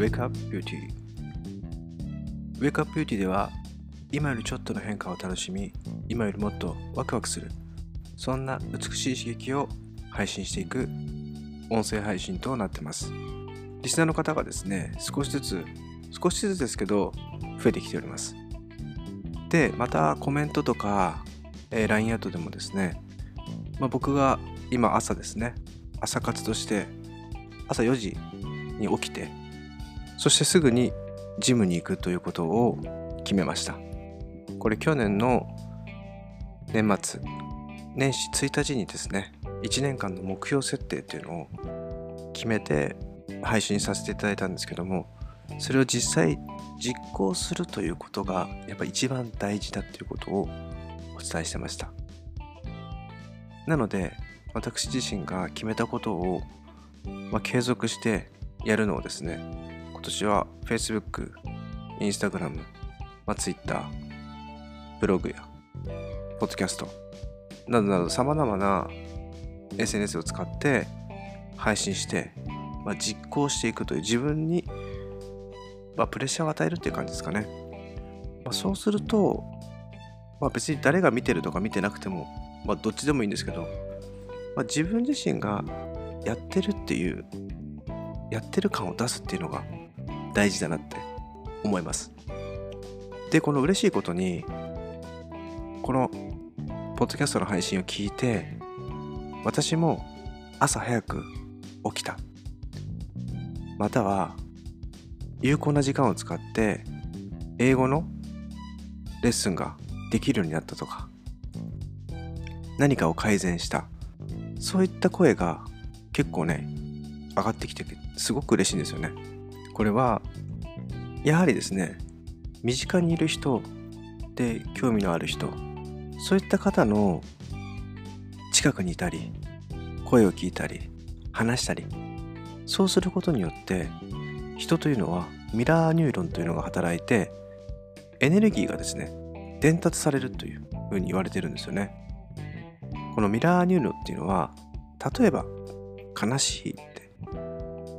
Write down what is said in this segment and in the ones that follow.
Wake Up Beauty Wake Up Beauty では今よりちょっとの変化を楽しみ今よりもっとワクワクするそんな美しい刺激を配信していく音声配信となってます。リスナーの方がですね少しずつ少しずつですけど増えてきております。でまたコメントとか、えー、LINE アットでもですね、まあ、僕が今朝ですね朝活として朝4時に起きてそしてすぐにジムに行くということを決めました。これ去年の年末年始1日にですね1年間の目標設定というのを決めて配信させていただいたんですけどもそれを実際実行するということがやっぱ一番大事だということをお伝えしてました。なので私自身が決めたことを、まあ、継続してやるのをですね今年は Facebook、Instagram、まあ、Twitter、ブログやポッドキャストなどなど様々な SNS を使って配信して、まあ、実行していくという自分に、まあ、プレッシャーを与えるっていう感じですかね。まあ、そうすると、まあ、別に誰が見てるとか見てなくても、まあ、どっちでもいいんですけど、まあ、自分自身がやってるっていうやってる感を出すっていうのが大事だなって思います。で、この嬉しいことに、このポッドキャストの配信を聞いて、私も朝早く起きた。または、有効な時間を使って英語のレッスンができるようになったとか、何かを改善した。そういった声が結構ね、上がってきて、すごく嬉しいんですよね。これは、やはりですね、身近にいる人で興味のある人、そういった方の近くにいたり声を聞いたり話したりそうすることによって人というのはミラーニューロンというのが働いてエネルギーがですね伝達されるというふうに言われてるんですよね。このミラーニューロンっていうのは例えば悲しいって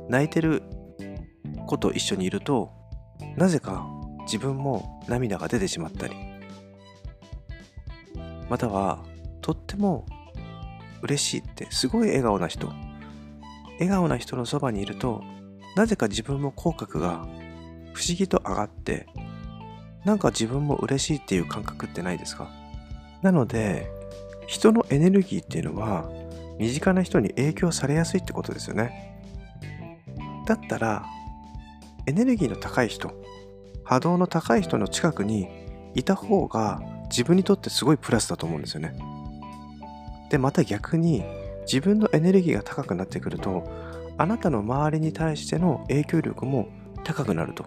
泣いてる子と一緒にいるとなぜか自分も涙が出てしまったりまたはとっても嬉しいってすごい笑顔な人笑顔な人のそばにいるとなぜか自分も口角が不思議と上がってなんか自分も嬉しいっていう感覚ってないですか？なので人のエネルギーっていうのは身近な人に影響されやすいってことですよね。だったらエネルギーの高い人波動の高い人の近くにいた方が自分にとってすごいプラスだと思うんですよね。でまた逆に自分のエネルギーが高くなってくるとあなたの周りに対しての影響力も高くなると。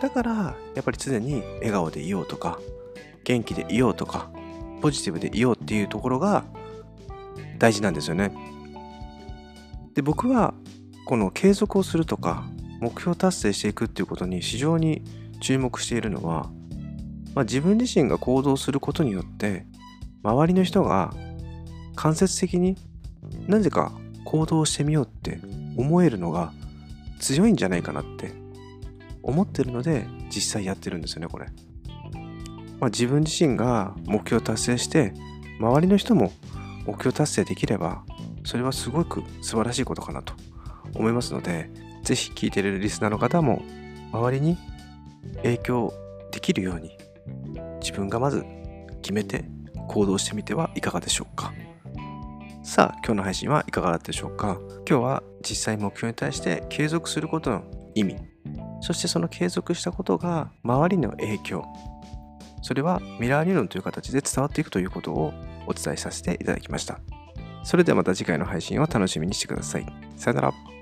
だからやっぱり常に笑顔でいようとか元気でいようとかポジティブでいようっていうところが大事なんですよね。で僕はこの継続をするとか目標達成していくっていうことに非常に注目しているのは、まあ、自分自身が行動することによって周りの人が間接的になぜか行動してみようって思えるのが強いんじゃないかなって思ってるので実際やってるんですよねこれ、まあ、自分自身が目標達成して周りの人も目標達成できればそれはすごく素晴らしいことかなと思いますので是非聞いてるリスナーの方も周りに影響できるように自分がまず決めて行動してみてはいかがでしょうか。さあ、今日の配信はいかがだったでしょうか今日は実際目標に対して継続することの意味、そしてその継続したことが周りの影響、それはミラー理論という形で伝わっていくということをお伝えさせていただきました。それではまた次回の配信を楽しみにしてください。さよなら。